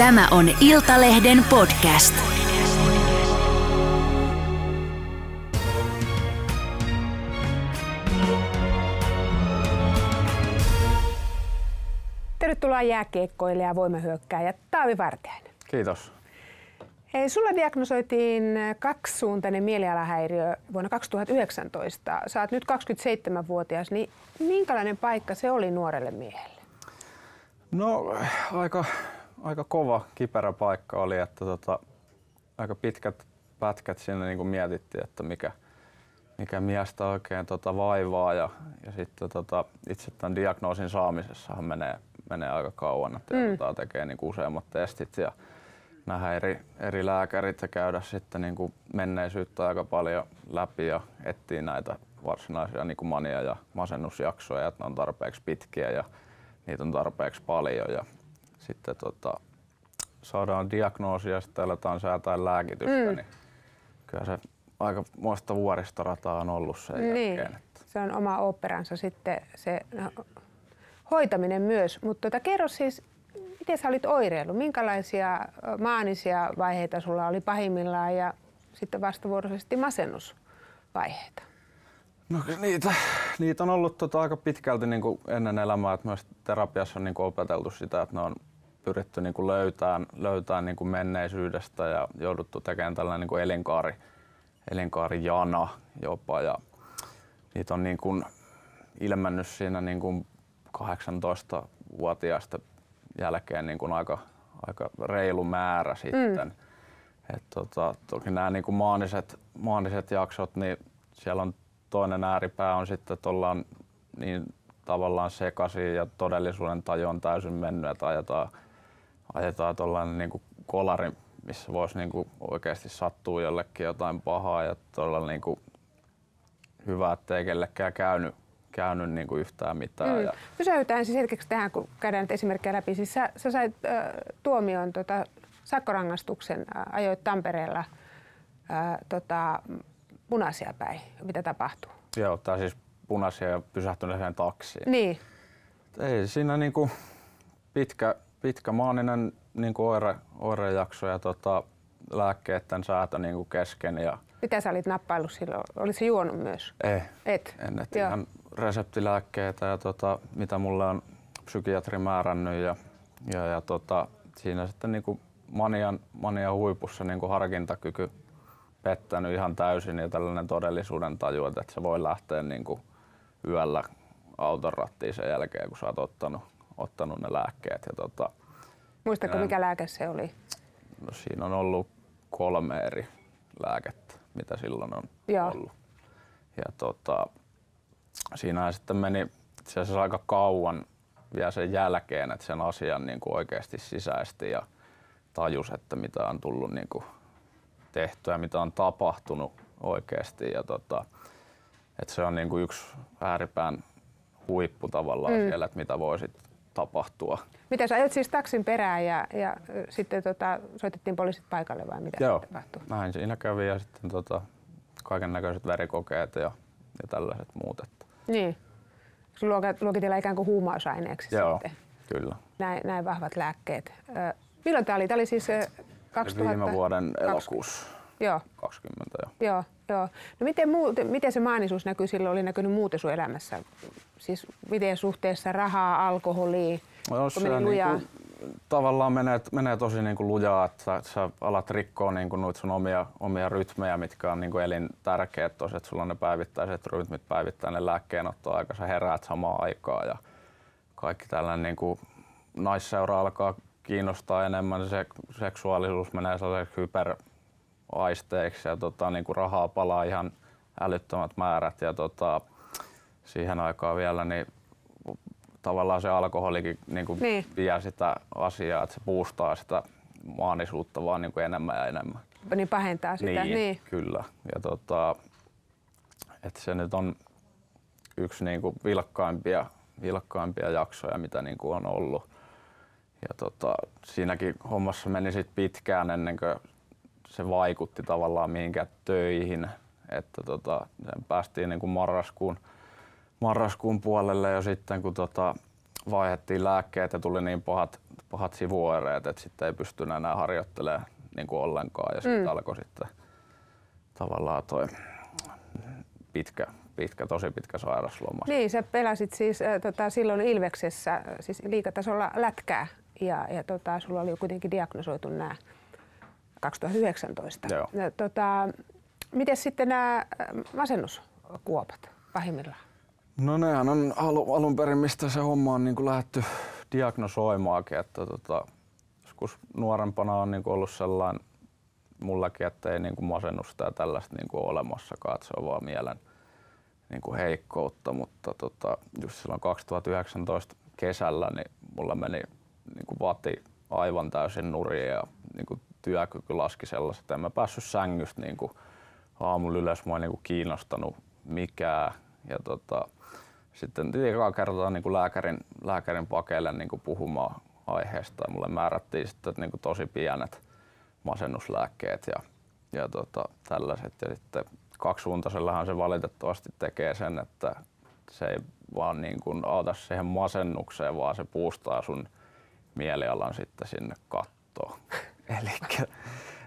Tämä on Iltalehden podcast. Tervetuloa jääkiekkoille ja voimahyökkääjä Taavi Vartiainen. Kiitos. Hei, sulla diagnosoitiin kaksisuuntainen mielialahäiriö vuonna 2019. Saat nyt 27-vuotias, niin minkälainen paikka se oli nuorelle miehelle? No aika, aika kova, kiperä paikka oli, että tota, aika pitkät pätkät siinä niin kuin mietittiin, että mikä, mikä miestä oikein tota vaivaa ja, ja sitten tota, itse tämän diagnoosin saamisessahan menee, menee aika kauan, että mm. joudutaan tekemään niin useammat testit ja nähdä eri, eri lääkärit ja käydä sitten niin kuin menneisyyttä aika paljon läpi ja etsiä näitä varsinaisia niin kuin mania- ja masennusjaksoja, että ne on tarpeeksi pitkiä ja niitä on tarpeeksi paljon. Ja sitten tota, saadaan diagnoosia ja sitten aletaan säätää lääkitystä, mm. niin kyllä se aika muista vuoristorataa on ollut sen niin. jälkeen. Että. Se on oma operansa sitten se no, hoitaminen myös, mutta tota, kerro siis miten sä olit oireillut? Minkälaisia maanisia vaiheita sulla oli pahimmillaan ja sitten vastavuoroisesti masennusvaiheita? No niitä, niitä on ollut tota aika pitkälti niin kuin ennen elämää, että myös terapiassa on niin kuin opeteltu sitä, että ne on pyritty niin kuin löytämään, löytämään niin kuin menneisyydestä ja jouduttu tekemään tällainen niin kuin elinkaari, elinkaarijana jopa. Ja niitä on niin kuin ilmennyt siinä niin kuin 18-vuotiaasta jälkeen niin kuin aika, aika reilu määrä sitten. Mm. Et tota, toki nämä niin kuin maaniset, maaniset jaksot, niin siellä on toinen ääripää on sitten, että ollaan niin tavallaan sekaisin ja todellisuuden taju on täysin mennyt, että ajetaan, ajetaan tuollainen niin kuin kolari, missä voisi niin kuin oikeasti sattua jollekin jotain pahaa ja todella niin kuin hyvä, ettei kellekään käynyt käynyt niin kuin yhtään mitään. Mm. Ja... Pysäytään siis hetkeksi tähän, kun käydään nyt esimerkkejä läpi. Siis sä, sä sait äh, tuomion tota, sakkorangaistuksen, äh, ajoit Tampereella äh, tota, punaisia päin. Mitä tapahtuu? Joo, tai siis punaisia ja pysähtyneeseen taksiin. Niin. Ei siinä niin kuin pitkä, pitkä maaninen niin kuin oire, oirejakso ja tota, lääkkeiden säätö niin kuin kesken. Ja... Mitä sä olit nappaillut silloin? Olit se juonut myös? Ei. Et? En, et ihan reseptilääkkeitä ja tota, mitä mulle on psykiatri määrännyt ja, ja, ja tota, siinä sitten niin kuin manian, manian huipussa niin kuin harkintakyky pettänyt ihan täysin ja tällainen todellisuuden taju, että se voi lähteä niin kuin yöllä auton rattiin sen jälkeen, kun sä oot ottanut, ottanut ne lääkkeet. Ja tota, Muistatko, ja, mikä lääke se oli? No, siinä on ollut kolme eri lääkettä, mitä silloin on Joo. ollut. Ja tota, siinä sitten meni itse asiassa aika kauan vielä sen jälkeen, että sen asian niin kuin oikeasti sisäisesti ja tajus, että mitä on tullut niin kuin tehtyä, mitä on tapahtunut oikeasti. Ja tota, että se on niin kuin yksi ääripään huippu tavallaan mm. siellä, että mitä voisi tapahtua. Mitä sä ajat siis taksin perään ja, ja sitten tota, soitettiin poliisit paikalle vai mitä Joo, tapahtui? näin siinä kävi ja sitten tota, kaiken näköiset verikokeet ja, ja tällaiset muut. Että niin. Se luokitellaan ikään kuin huumausaineeksi Joo, sitten. kyllä. Näin, näin vahvat lääkkeet. Milloin tämä oli? Tämä oli siis 2000... Viime vuoden elokuussa. Joo. 20 jo. Joo, joo. No miten, muu, miten se maanisuus näkyy silloin, oli näkynyt muuten sun elämässä? Siis miten suhteessa rahaa, alkoholiin, no, kun meni lujaa? Niin kuin tavallaan menee, menee tosi niin kuin lujaa, että sä alat rikkoa niin kuin sun omia, omia rytmejä, mitkä on niin kuin elintärkeät tosi, että sulla on ne päivittäiset rytmit, päivittäinen lääkkeenottoaika, sä heräät samaan aikaan ja kaikki tällainen niin kuin naisseura alkaa kiinnostaa enemmän, se seksuaalisuus menee sellaiseksi hyperaisteiksi ja tota, niin kuin rahaa palaa ihan älyttömät määrät ja tota, siihen aikaan vielä niin tavallaan se alkoholikin niin kuin niin. vie sitä asiaa, että se puustaa sitä maanisuutta vaan niin kuin enemmän ja enemmän. Niin pahentaa sitä, niin. niin. Kyllä. Ja tota, että se nyt on yksi niin kuin vilkkaimpia, vilkkaimpia jaksoja, mitä niin kuin on ollut. Ja tota, siinäkin hommassa meni sit pitkään ennen kuin se vaikutti tavallaan mihinkään töihin. Että tota, päästiin niin kuin marraskuun marraskuun puolelle jo sitten, kun tota, vaihdettiin lääkkeet ja tuli niin pahat, pahat sivuoireet, että sitten ei pystynyt enää harjoittelemaan niin kuin ollenkaan ja sitten Mm. alkoi sitten tavallaan toi pitkä, pitkä, tosi pitkä sairasloma. Niin, sä pelasit siis äh, tota, silloin Ilveksessä äh, siis liikatasolla lätkää ja, ja tota, sulla oli jo kuitenkin diagnosoitu nämä 2019. Joo. Ja, tota, miten sitten nämä masennuskuopat pahimmillaan? No nehän on alu, alun perin, mistä se homma on niin kuin lähdetty diagnosoimaankin, että tota, joskus nuorempana on niin kuin ollut sellainen mullakin, että ei niin kuin masennusta ja tällaista niin kuin ole olemassakaan, että se on vaan mielen niin kuin heikkoutta, mutta tota, just silloin 2019 kesällä niin mulla meni niin kuin vati aivan täysin nurin ja niin kuin työkyky laski sellaiset, en mä päässyt sängystä niin kuin aamulla ylös, mua ei niin kuin kiinnostanut mikään ja tota, sitten ekaa kertaa niin kuin lääkärin, lääkärin pakeille niin kuin puhumaan aiheesta ja mulle määrättiin sitten niin kuin tosi pienet masennuslääkkeet ja, ja tota, tällaiset. Ja sitten kaksisuuntaisellahan se valitettavasti tekee sen, että se ei vaan niin kuin auta siihen masennukseen, vaan se puustaa sun mielialan sitten sinne kattoon. Eli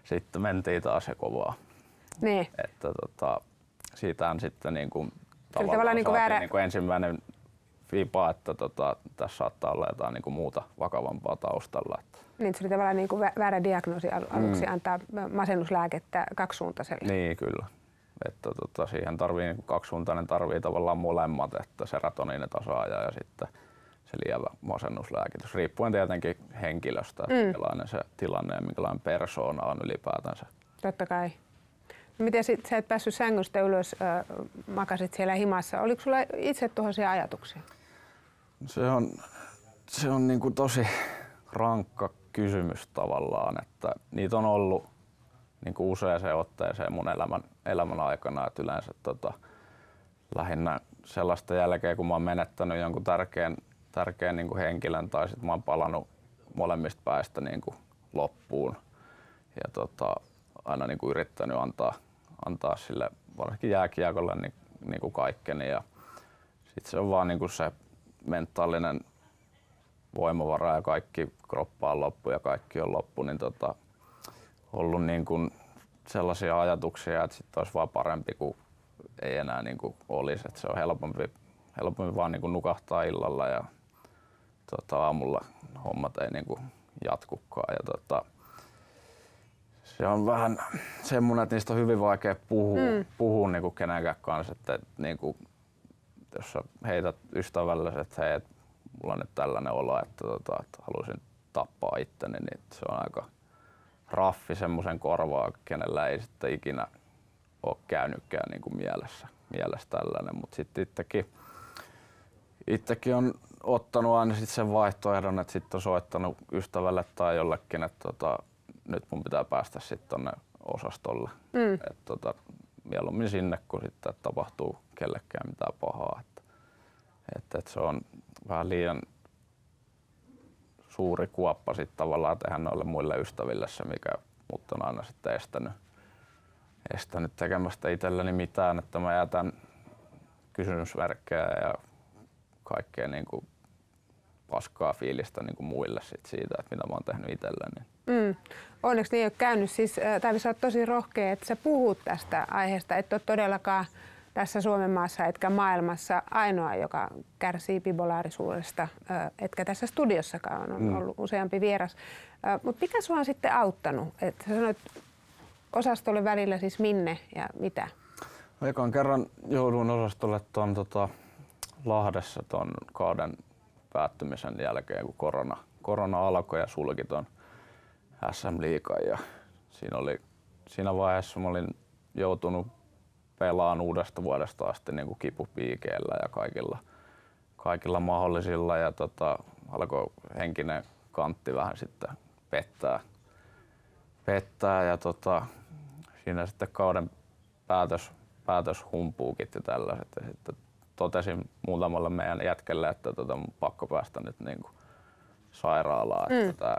sitten mentiin taas se kovaa. Niin. Että tota, siitähän sitten niin kuin, tavallaan, tavallaan niin kuin väärä- niin kuin ensimmäinen viipa, että tota, tässä saattaa olla jotain niin kuin muuta vakavampaa taustalla. Että, Niin, se oli tavallaan niin kuin vä- väärä diagnoosi al- aluksi Mm. antaa masennuslääkettä kaksisuuntaiselle. niin kyllä. Että tota, siihen tarvii niin kuin kaksisuuntainen tarvii tavallaan molemmat, että serotoniinitasaaja ja sitten se lievä masennuslääkitys, riippuen tietenkin henkilöstä, Mm. minkälainen se tilanne ja minkälainen persoona on ylipäätänsä. Totta kai. No Miten sit, sä et päässyt sängystä ylös, äh, makasit siellä himassa. Oliko sulla itse tuollaisia ajatuksia? Se on, se on niin kuin tosi rankka kysymys tavallaan, että niitä on ollut niin kuin useaseen otteeseen mun elämän, elämän aikana, että yleensä tota, lähinnä sellaista jälkeen, kun mä oon menettänyt jonkun tärkeän, tärkeän niin kuin henkilön tai sitten mä oon palannut molemmista päistä niin kuin loppuun ja tota, aina niin kuin yrittänyt antaa, antaa sille varsinkin jääkiekolle niin, niin kuin kaikkeni ja sitten se on vaan niin kuin se mentaalinen voimavara ja kaikki kroppa on loppu ja kaikki on loppu, niin tota, ollut niin kuin sellaisia ajatuksia, että sitten olisi vaan parempi, kuin ei enää niin kuin olisi. Että se on helpompi, helpompi vaan niin kuin nukahtaa illalla ja tota, aamulla hommat ei niin kuin jatkukaan. Ja tota, se on vähän semmoinen, että niistä on hyvin vaikea puhua, mm. puhua niin kuin kenenkään kanssa. Että, niin kuin, jos sä heität ystävälle, että hei, et mulla on nyt tällainen olo, että, tota, että haluaisin tappaa itteni, niin se on aika raffi semmoisen korvaa, kenellä ei sitten ikinä ole käynytkään niin kuin mielessä, mielessä tällainen. Mutta sitten itsekin, itsekin on ottanut aina sit sen vaihtoehdon, että sitten on soittanut ystävälle tai jollekin, että tota, nyt mun pitää päästä sitten tonne osastolle. Mm. Et tota, mieluummin sinne, kun sitten tapahtuu kellekään mitään pahaa. Että, että, että se on vähän liian suuri kuoppa sitten tavallaan tehdä noille muille ystäville se, mikä mut on aina sitten estänyt, estänyt tekemästä itselleni mitään, että mä jätän kysymysmerkkejä ja kaikkea niin kuin paskaa fiilistä niin kuin muille sit siitä, että mitä mä oon tehnyt itselleni. Mm. Onneksi niin ei ole käynyt. Siis, äh, Taavi, sä oot tosi rohkea, että sä puhut tästä aiheesta. Et ole todellakaan tässä Suomen maassa etkä maailmassa ainoa, joka kärsii bipolaarisuudesta, äh, etkä tässä studiossakaan on Mm. ollut useampi vieras. Mutta mikä sua on sitten auttanut? Et sä sanoit osastolle välillä siis minne ja mitä? No, Ekan kerran jouduin osastolle tuon tota, Lahdessa ton kauden päättymisen jälkeen, kun korona, korona alkoi ja sulki ton SM Liikan. Ja siinä, oli, siinä vaiheessa mä olin joutunut pelaan uudesta vuodesta asti niin kuin kipupiikeillä ja kaikilla, kaikilla mahdollisilla. Ja tota, alkoi henkinen kantti vähän sitten pettää, pettää ja tota, siinä sitten kauden päätös, päätös humpuukit ja tällaiset. Ja sitten totesin muutamalle meidän jätkelle, että tota, mun pakko päästä nyt niin kuin sairaalaan, mm. että tämä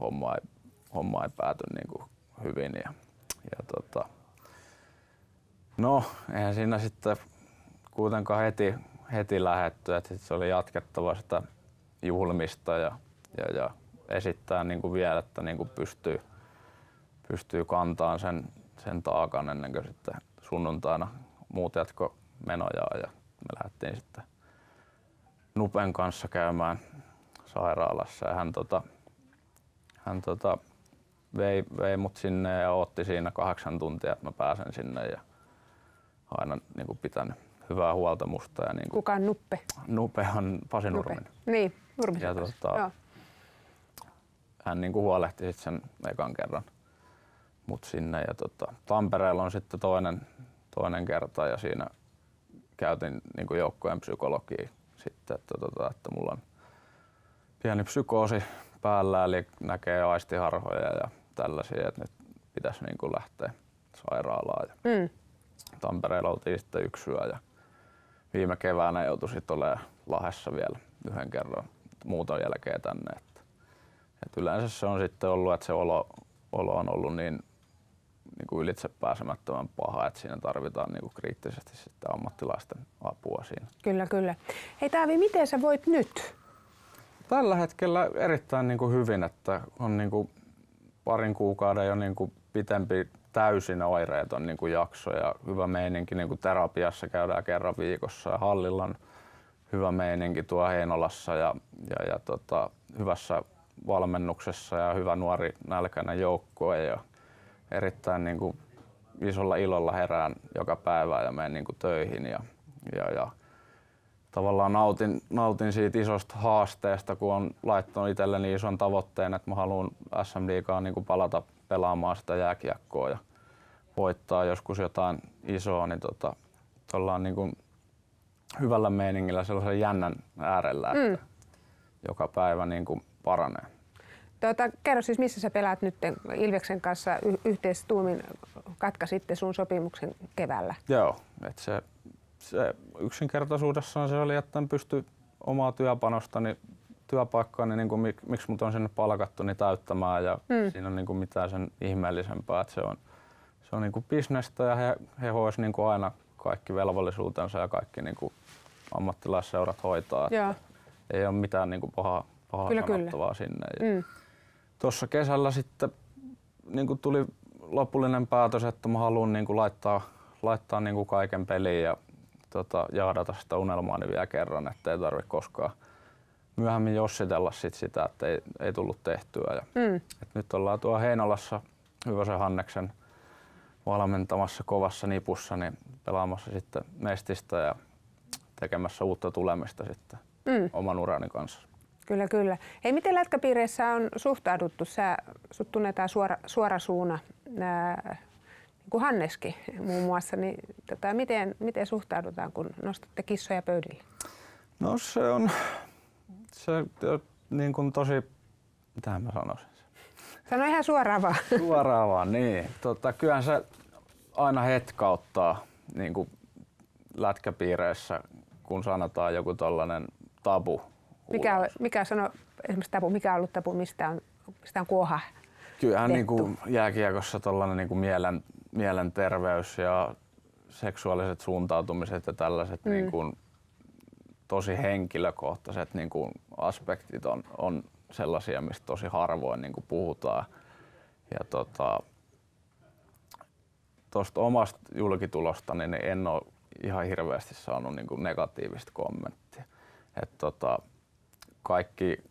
homma ei, homma ei pääty niin kuin hyvin. Ja, ja tota, no, eihän siinä sitten kuitenkaan heti, heti lähetty, että sit se oli jatkettava sitä juhlimista ja, ja, ja esittää niin kuin vielä, että niin kuin pystyy, pystyy kantamaan sen, sen taakan ennen kuin sitten sunnuntaina muut jatko menojaan ja me lähdettiin sitten Nupen kanssa käymään sairaalassa ja hän, tota, hän tota, vei, vei mut sinne ja otti siinä kahdeksan tuntia, että mä pääsen sinne ja aina niin kuin pitänyt hyvää huolta musta. Ja niin kuin, Kuka on Nuppe? Nupe on Pasi Nurminen. Niin, Nurmisen Ja tota- Joo. hän niin kuin huolehti sit sen ekan kerran mut sinne. Ja tota, Tampereella on sitten toinen, toinen kerta ja siinä käytin niin kuin joukkojen psykologia sitten, että, tota, että mulla on pieni psykoosi päällä, eli näkee aistiharhoja ja tällaisia, että nyt pitäisi niin kuin lähteä sairaalaan. Ja Mm. Tampereella oltiin sitten yksi yö ja viime keväänä joutui sitten olemaan Lahessa vielä yhden kerran muuton jälkeen tänne. Että, et yleensä se on sitten ollut, että se olo, olo on ollut niin, niin kuin ylitse pääsemättömän paha, että siinä tarvitaan niin kuin kriittisesti sitten ammattilaisten apua siinä. Kyllä, kyllä. Hei Taavi, miten sä voit nyt? Tällä hetkellä erittäin niin kuin hyvin, että on niin kuin parin kuukauden jo niin kuin pitempi täysin oireeton niin kuin jakso ja hyvä meininki. Niin kuin terapiassa käydään kerran viikossa ja hallilla on hyvä meininki tuo Heinolassa ja, ja, ja tota, hyvässä valmennuksessa ja hyvä nuori nälkäinen joukkue ja erittäin niin kuin isolla ilolla herään joka päivä ja menen niin kuin töihin ja, ja, ja tavallaan nautin, nautin siitä isosta haasteesta, kun on laittanut itselleni ison tavoitteen, että mä haluan SM Liigaan niin palata pelaamaan sitä jääkiekkoa ja voittaa joskus jotain isoa, niin tota, ollaan niin kuin hyvällä meiningillä sellaisen jännän äärellä, että joka päivä niin kuin paranee. Tuota, kerro siis, missä sä pelaat nyt Ilveksen kanssa y- yhteistuumin katkaisitte sun sopimuksen keväällä. Joo, että se, se yksinkertaisuudessaan se oli, että en pysty omaa työpanostani, työpaikkaani, niin kuin mik, miksi mut on sinne palkattu, niin täyttämään ja mm. siinä on niin kuin mitään sen ihmeellisempää, että se on, se on niin kuin bisnestä ja he, he hois niin kuin aina kaikki velvollisuutensa ja kaikki niin kuin ammattilaisseurat hoitaa. Joo. Ei ole mitään niin kuin pahaa, pahaa Kyllä, kyllä. sinne. Ja Mm. Tuossa kesällä sitten niin kuin tuli lopullinen päätös, että mä haluan niin kuin laittaa, laittaa niin kuin kaiken peliin ja tota, jahdata sitä unelmaani vielä kerran, että ei tarvitse koskaan myöhemmin jossitella sit sitä, että ei, ei tullut tehtyä. Ja, Mm. et nyt ollaan tuo Heinolassa Hyväsen Hanneksen valmentamassa kovassa nipussa, niin pelaamassa sitten Mestistä ja tekemässä uutta tulemista sitten Mm. oman urani kanssa. Kyllä, kyllä. Hei, miten lätkäpiireissä on suhtauduttu? Sä, sut tunnetaan suora, suora suuna, nää, niin kuin Hanneski muun muassa. Niin, tota, miten, miten suhtaudutaan, kun nostatte kissoja pöydille? No se on se niin kuin tosi, mitä mä sanoisin, Sano ihan suoraan vaan. suoraan vaan niin. Tota, kyllähän se aina hetkauttaa niin kuin lätkäpiireissä, kun sanotaan joku tollanen tabu. Mikä, mikä sano, esimerkiksi tabu, mikä on ollut tabu, mistä on, mistä on kuoha? Kyllähän niin kuin jääkiekossa tollanen niin kuin mielen, mielenterveys ja seksuaaliset suuntautumiset ja tällaiset Mm. niin kuin tosi henkilökohtaiset niin kuin aspektit on, on sellaisia, mistä tosi harvoin niin kuin puhutaan. Ja tota, tuosta omasta julkitulostani niin en ole ihan hirveästi saanut niin kuin negatiivista kommenttia. Et tota, kaikki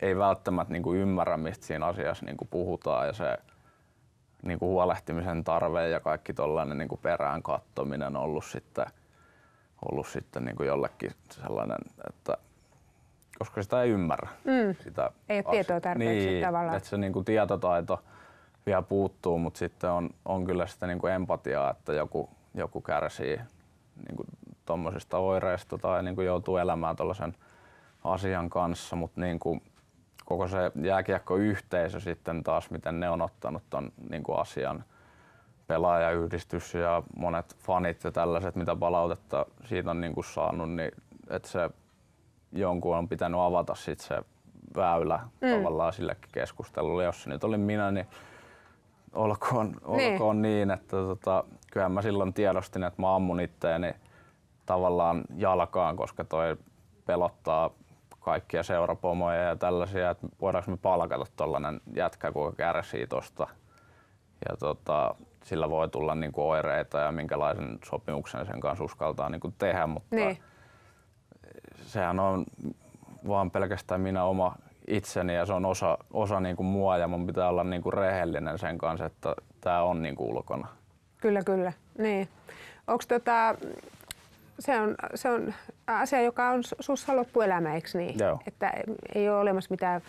ei välttämättä niin kuin ymmärrä, mistä siinä asiassa niin kuin puhutaan ja se niin kuin huolehtimisen tarve ja kaikki tollainen niin perään kattominen on ollut sitten, ollut sitten niin kuin jollekin sellainen, että koska sitä ei ymmärrä. Mm. Sitä Ei ole tietoa tarpeeksi niin, tavallaan. Että se niin kuin tietotaito vielä puuttuu, mutta sitten on, on kyllä sitä niin kuin empatiaa, että joku, joku kärsii niin kuin tommosista oireista tai niin kuin joutuu elämään tuollaisen asian kanssa, mutta niin kuin koko se jääkiekkoyhteisö sitten taas, miten ne on ottanut ton niin kuin asian, pelaajayhdistys ja monet fanit ja tällaiset, mitä palautetta siitä on niin kuin saanut, niin että se jonkun on pitänyt avata sit se väylä mm. tavallaan sillekin keskustelulle. Jos se nyt olin minä, niin olkoon, olkoon niin. että tota, kyllähän mä silloin tiedostin, että mä ammun itteeni tavallaan jalkaan, koska toi pelottaa kaikkia seurapomoja ja tällaisia, että voidaanko me palkata tuollainen jätkä, kun kärsii tosta. Ja tota, sillä voi tulla niin kuin oireita ja minkälaisen sopimuksen sen kanssa uskaltaa niin kuin tehdä, mutta Niin. sehän on vaan pelkästään minä oma itseni ja se on osa, osa niin kuin mua ja mun pitää olla niin kuin rehellinen sen kanssa, että tämä on niin kuin ulkona. Kyllä, kyllä. Niin. Onks tota, se on, se on asia, joka on su- sussa loppuelämä, eikö niin? Joo. Että ei ole olemassa mitään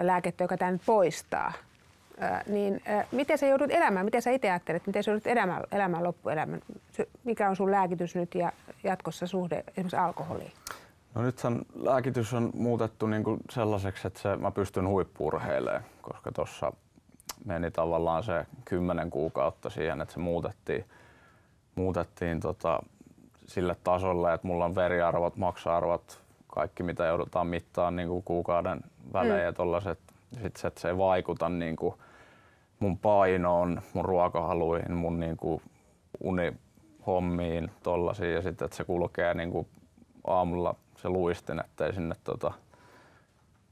lääkettä, joka tämän poistaa. Ö, niin, ö, miten sä joudut elämään? Miten sä itse ajattelet? Miten sä joudut elämään, elämään loppuelämän? Mikä on sun lääkitys nyt ja jatkossa suhde esimerkiksi alkoholiin? No nythän lääkitys on muutettu niin kuin sellaiseksi, että se, mä pystyn huippurheilemaan, koska tuossa meni tavallaan se kymmenen kuukautta siihen, että se muutettiin, muutettiin tota, sille tasolle, että mulla on veriarvot, maksa-arvot, kaikki mitä joudutaan mittaamaan niin kuin kuukauden välein Mm. ja tollaset. Sitten se, että se ei vaikuta niin kuin mun painoon, mun ruokahaluihin, mun niin kuin unihommiin, tollasiin ja sitten, että se kulkee niin kuin aamulla se luistin, ettei sinne tota,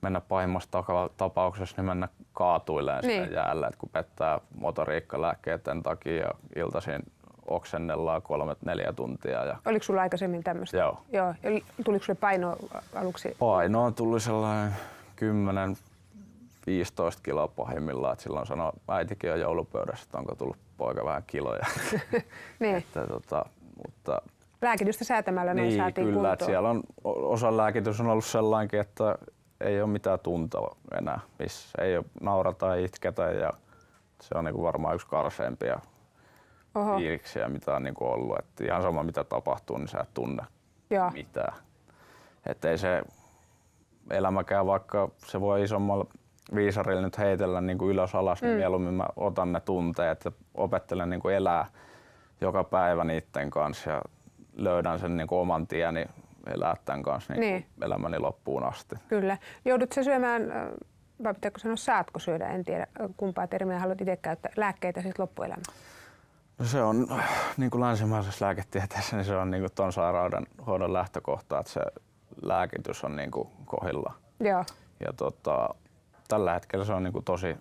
mennä pahimmassa taka- tapauksessa niin mennä kaatuilleen Niin. niin. jäälle, että kun pettää motoriikkalääkkeiden takia ja iltaisin oksennellaan kolmet neljä tuntia. Ja Oliko sulla aikaisemmin tämmöistä? Joo. Joo. Ja tuliko sulle paino aluksi? painoa tuli sellainen 10 15 kiloa pahimmillaan, että silloin sanoi äitikin jo joulupöydässä, että onko tullut poika vähän kiloja. Niin. että, tota, mutta Lääkitystä säätämällä noin niin, saatiin kyllä, että kuntoon. siellä on osa lääkitys on ollut sellainkin, että ei ole mitään tuntoa enää, missä ei ole naurata ja itketä ja se on niinku varmaan yksi karseimpia Oho. fiiliksiä, mitä on niinku ollut. Et ihan sama mitä tapahtuu, niin sä et tunne Joo. mitään. Et ei se elämäkään, vaikka se voi isommalla viisarilla nyt heitellä niin kuin ylös alas, niin Mm. mieluummin mä otan ne tunteet ja opettelen niin kuin elää joka päivä niiden kanssa ja löydän sen niin kuin oman tieni elää tämän kanssa niin Niin. kuin elämäni loppuun asti. Kyllä. Joudut sä syömään, vai pitääkö sanoa saatko syödä, en tiedä kumpaa termiä haluat itse käyttää, lääkkeitä siis loppuelämä. No se on niin kuin länsimaisessa lääketieteessä, niin se on niin kuin ton sairauden hoidon lähtökohta, että se lääkitys on niin kuin kohilla. Joo. Ja tota, tällä hetkellä se on niin kuin tosi,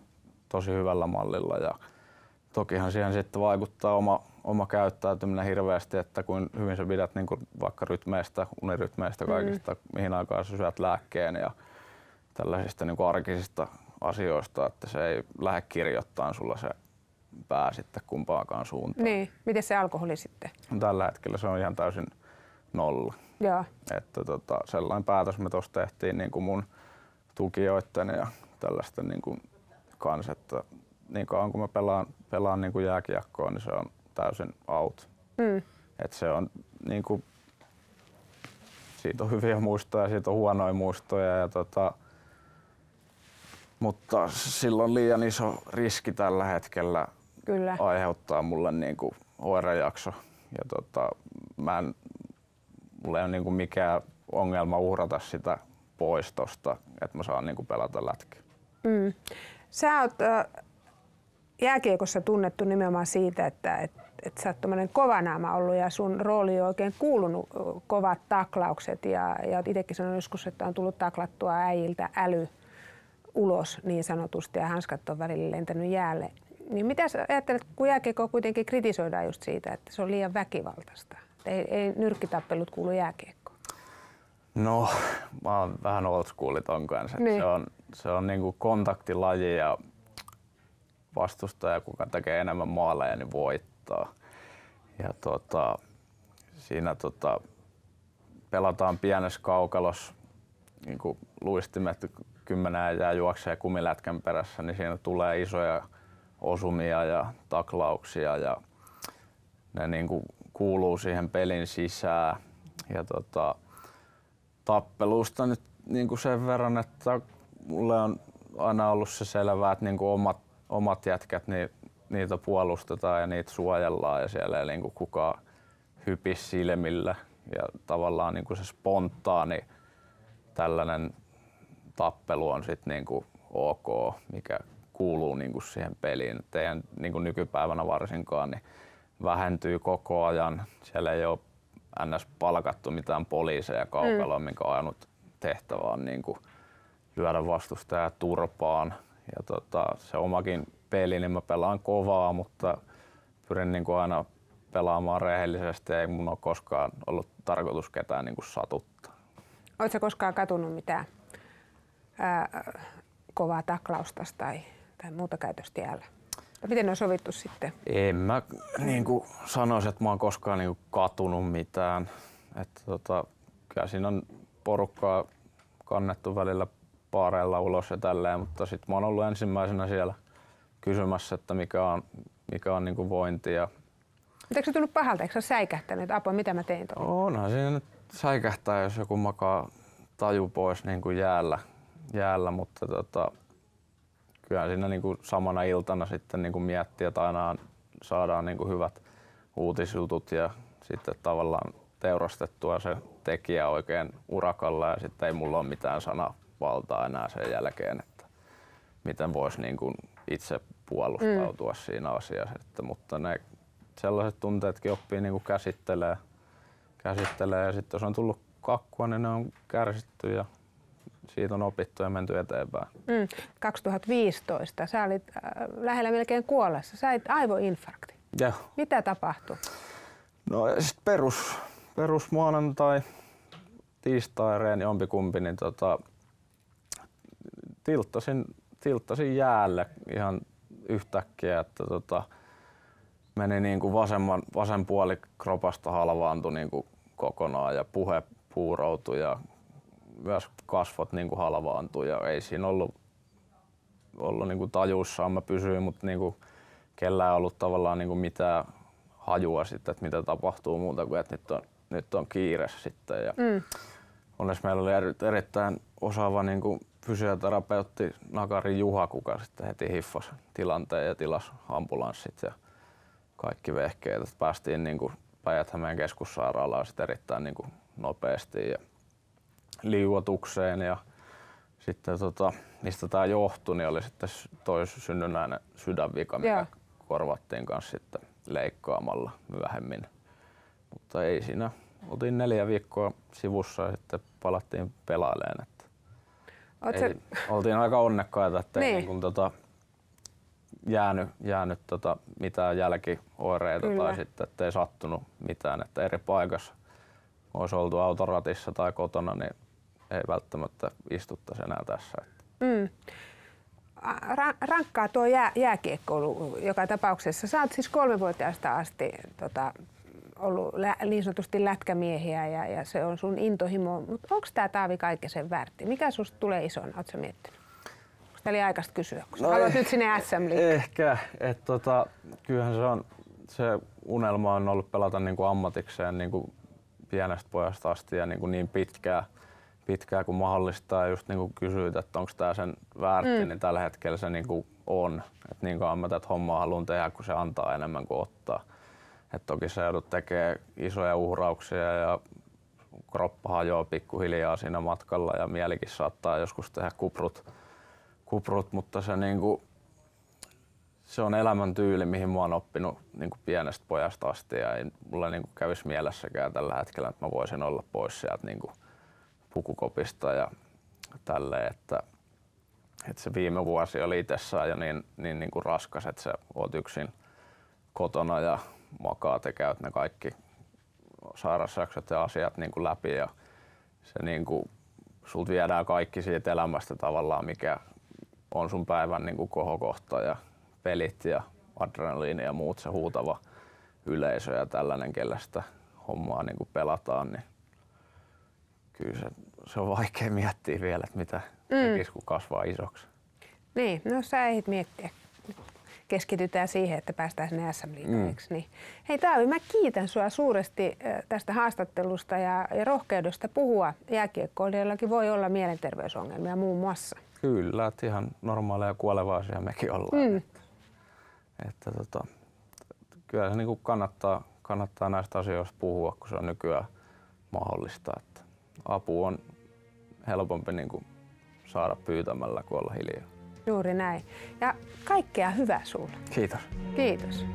tosi hyvällä mallilla ja tokihan siihen sitten vaikuttaa oma, oma käyttäytyminen hirveästi, että kuin hyvin sä pidät niin kuin vaikka rytmeistä, unirytmeistä, kaikista, mm. mihin aikaan sä syöt lääkkeen ja tällaisista niin kuin arkisista asioista, että se ei lähde kirjoittamaan sulla se pää sitten kumpaankaan suuntaan. Niin. Miten se alkoholi sitten? Tällä hetkellä se on ihan täysin nolla. Joo. Että tota, sellainen päätös me tuossa tehtiin niin kuin mun tukijoitten ja tällaisten niin kuin kanssa, että niin kauan kun mä pelaan, pelaan niin kuin jääkiekkoa, niin se on täysin out. Mm. Et se on niin kuin, siitä on hyviä muistoja ja siitä on huonoja muistoja. Ja tota, mutta sillä on liian iso riski tällä hetkellä Kyllä. aiheuttaa mulle niinku oirejakso. Ja tota, mä en, mulla ei ole niinku mikään ongelma uhrata sitä pois tosta, että mä saan niinku pelata lätkä. Mm. Sä oot äh, jääkiekossa tunnettu nimenomaan siitä, että et, et sä oot tommonen kova ollut ja sun rooli on oikein kuulunut kovat taklaukset ja, ja oot itsekin sanonut joskus, että on tullut taklattua äijiltä äly ulos niin sanotusti ja hanskat on välillä lentänyt jäälle. Niin mitä sä ajattelet, kun jääkiekkoa kuitenkin kritisoidaan just siitä, että se on liian väkivaltaista? Että Ei, ei nyrkkitappelut kuulu jääkiekkoon. No, mä oon vähän old school ton kanssa. Niin. Se on, se on niinku kontaktilaji ja vastustaja, kuka tekee enemmän maaleja, niin voittaa. Ja tota, siinä tota, pelataan pienessä kaukalossa, niin kuin luistimet kymmenen jää juoksee kumilätkän perässä, niin siinä tulee isoja osumia ja taklauksia ja ne niin kuin kuuluu siihen pelin sisään. Ja tota, tappelusta nyt niin kuin sen verran, että mulle on aina ollut se selvää, että niin kuin omat, omat jätkät, niin niitä puolustetaan ja niitä suojellaan ja siellä ei niin kuin kukaan hypis silmillä. Ja tavallaan niin kuin se spontaani tällainen tappelu on sitten niin kuin ok, mikä kuuluu niin kuin siihen peliin. Teidän niin kuin nykypäivänä varsinkaan niin vähentyy koko ajan. Siellä ei ole ns. palkattu mitään poliiseja kaukaloon, mm. mikä on ajanut tehtävä on niin kuin lyödä vastustaja turpaan. Ja tota, se omakin peli, niin mä pelaan kovaa, mutta pyrin niin kuin aina pelaamaan rehellisesti. Ei mun ole koskaan ollut tarkoitus ketään niin kuin satuttaa. Oletko koskaan katunut mitään ää, kovaa taklausta tai, tai muuta käytöstä jäällä? Miten on sovittu sitten? En mä niin kuin sanoisi, että mä oon koskaan niin kuin katunut mitään. Että tota, kyllä siinä on porukkaa kannettu välillä paareilla ulos ja tälleen, mutta sitten mä oon ollut ensimmäisenä siellä kysymässä, että mikä on, mikä on niin kuin vointi. Ja Mutta eikö se tullut pahalta? Eikö se säikähtänyt, että apua, mitä mä tein tuolla? onhan siinä nyt säikähtää, jos joku makaa taju pois niin kuin jäällä, jäällä, mutta tota, kyllä siinä niin kuin samana iltana sitten niin kuin miettii, että aina saadaan niin kuin hyvät uutisjutut ja sitten tavallaan teurastettua se tekijä oikein urakalla ja sitten ei mulla ole mitään sanavaltaa enää sen jälkeen, että miten voisi niin kuin itse puolustautua mm. siinä asiassa. Että, mutta ne sellaiset tunteetkin oppii niin kuin käsittelee, käsittelee ja sitten jos on tullut kakkua, niin ne on kärsitty ja siitä on opittu ja menty eteenpäin. Mm, 2015 sä olit äh, lähellä melkein kuollessa. Sait aivoinfarkti. Ja, Mitä tapahtui? no sit perus, perus maanantai, tiistai, reeni, jompikumpi, niin tota, tilttasin, tilttasin jäälle ihan yhtäkkiä, että tota, meni niin kuin vasemman, vasen puoli kropasta halvaantui niin kuin kokonaan ja puhe puuroutui ja myös kasvot niin kuin halvaantui ja ei siinä ollut, ollut niin kuin tajuissaan. Mä pysyin, mutta niin kuin kellään ei ollut tavallaan niin kuin mitään hajua sitten, että mitä tapahtuu muuta kuin, että nyt on, nyt on kiire sitten. Ja Mm. Onneksi meillä oli eri- erittäin osaava niin kuin fysioterapeutti Nakari Juha, kuka sitten heti hiffasi tilanteen ja tilasi ambulanssit ja kaikki vehkeet. Päästiin niin kuin Päijät-Hämeen keskussairaalaan sitten erittäin niin kuin nopeasti ja liuotukseen ja sitten tota, mistä tämä johtui, niin oli sitten toi synnynnäinen sydänvika, mikä Joo. korvattiin kanssa sitten leikkaamalla myöhemmin. Mutta ei siinä. Oltiin neljä viikkoa sivussa ja sitten palattiin pelaileen. Että Oot ei, sä, oltiin aika onnekkaita, että ei Niin. niin kuin, tota, jäänyt, jäänyt tota, mitään jälkioireita Kyllä. tai sitten ettei sattunut mitään. Että eri paikassa olisi oltu autoratissa tai kotona, niin ei välttämättä istuttaisi enää tässä. Mm. Rankkaa tuo jää, jääkiekkoilu joka tapauksessa. Sä oot siis kolmevuotiaasta asti tota, ollut lä- niin sanotusti lätkämiehiä ja, ja se on sun intohimo. Mutta onko tämä Taavi kaiken sen väärti? Mikä susta tulee isona? Oletko miettinyt? Onko tämä liian aikaista kysyä, kun sä No haluat ei- nyt sinne SM? Ehkä, että tota, kyllähän se on, se unelma on ollut pelata niin kuin ammatikseen niin kuin pienestä pojasta asti ja niin, kuin niin pitkää, pitkää kuin mahdollista. Ja just niin kuin kysyit, että onko tämä sen väärti, mm. niin tällä hetkellä se niin kuin on. Et niin kauan mä tätä hommaa haluan tehdä, kun se antaa enemmän kuin ottaa. Et toki se joudut tekemään isoja uhrauksia ja kroppa hajoaa pikkuhiljaa siinä matkalla ja mielikin saattaa joskus tehdä kuprut, kuprut mutta se, niinku, se on elämäntyyli, mihin mä oon oppinut niinku pienestä pojasta asti ja ei mulla niinku kävisi mielessäkään tällä hetkellä, että mä voisin olla pois sieltä niinku pukukopista ja tälleen, että, että se viime vuosi oli itsessään jo niin, niin, niin kuin raskas, että sä oot yksin kotona ja makaat ja käyt ne kaikki sairausjaksot ja asiat niin kuin läpi ja se niin kuin, sulta viedään kaikki siitä elämästä tavallaan, mikä on sun päivän niin kuin kohokohta ja pelit ja adrenaliini ja muut, se huutava yleisö ja tällainen, kellä sitä hommaa niin kuin pelataan, niin kyllä se, se on vaikea miettiä vielä, että mitä mm. tekisi, kun kasvaa isoksi. Niin, no sä ehdit miettiä. Keskitytään siihen, että päästään sinne SM Mm. niin? Hei Taavi, mä kiitän sua suuresti tästä haastattelusta ja, ja rohkeudesta puhua jääkiekkoilijoillakin voi olla mielenterveysongelmia muun muassa. Kyllä, että ihan normaaleja kuolevaisia mekin ollaan. Mm. Että, että tota, kyllä se niin kannattaa, kannattaa näistä asioista puhua, kun se on nykyään mahdollista. Että apu on helpompi niin kuin saada pyytämällä kuin olla hiljaa. Juuri näin. Ja kaikkea hyvää sulle. Kiitos. Kiitos.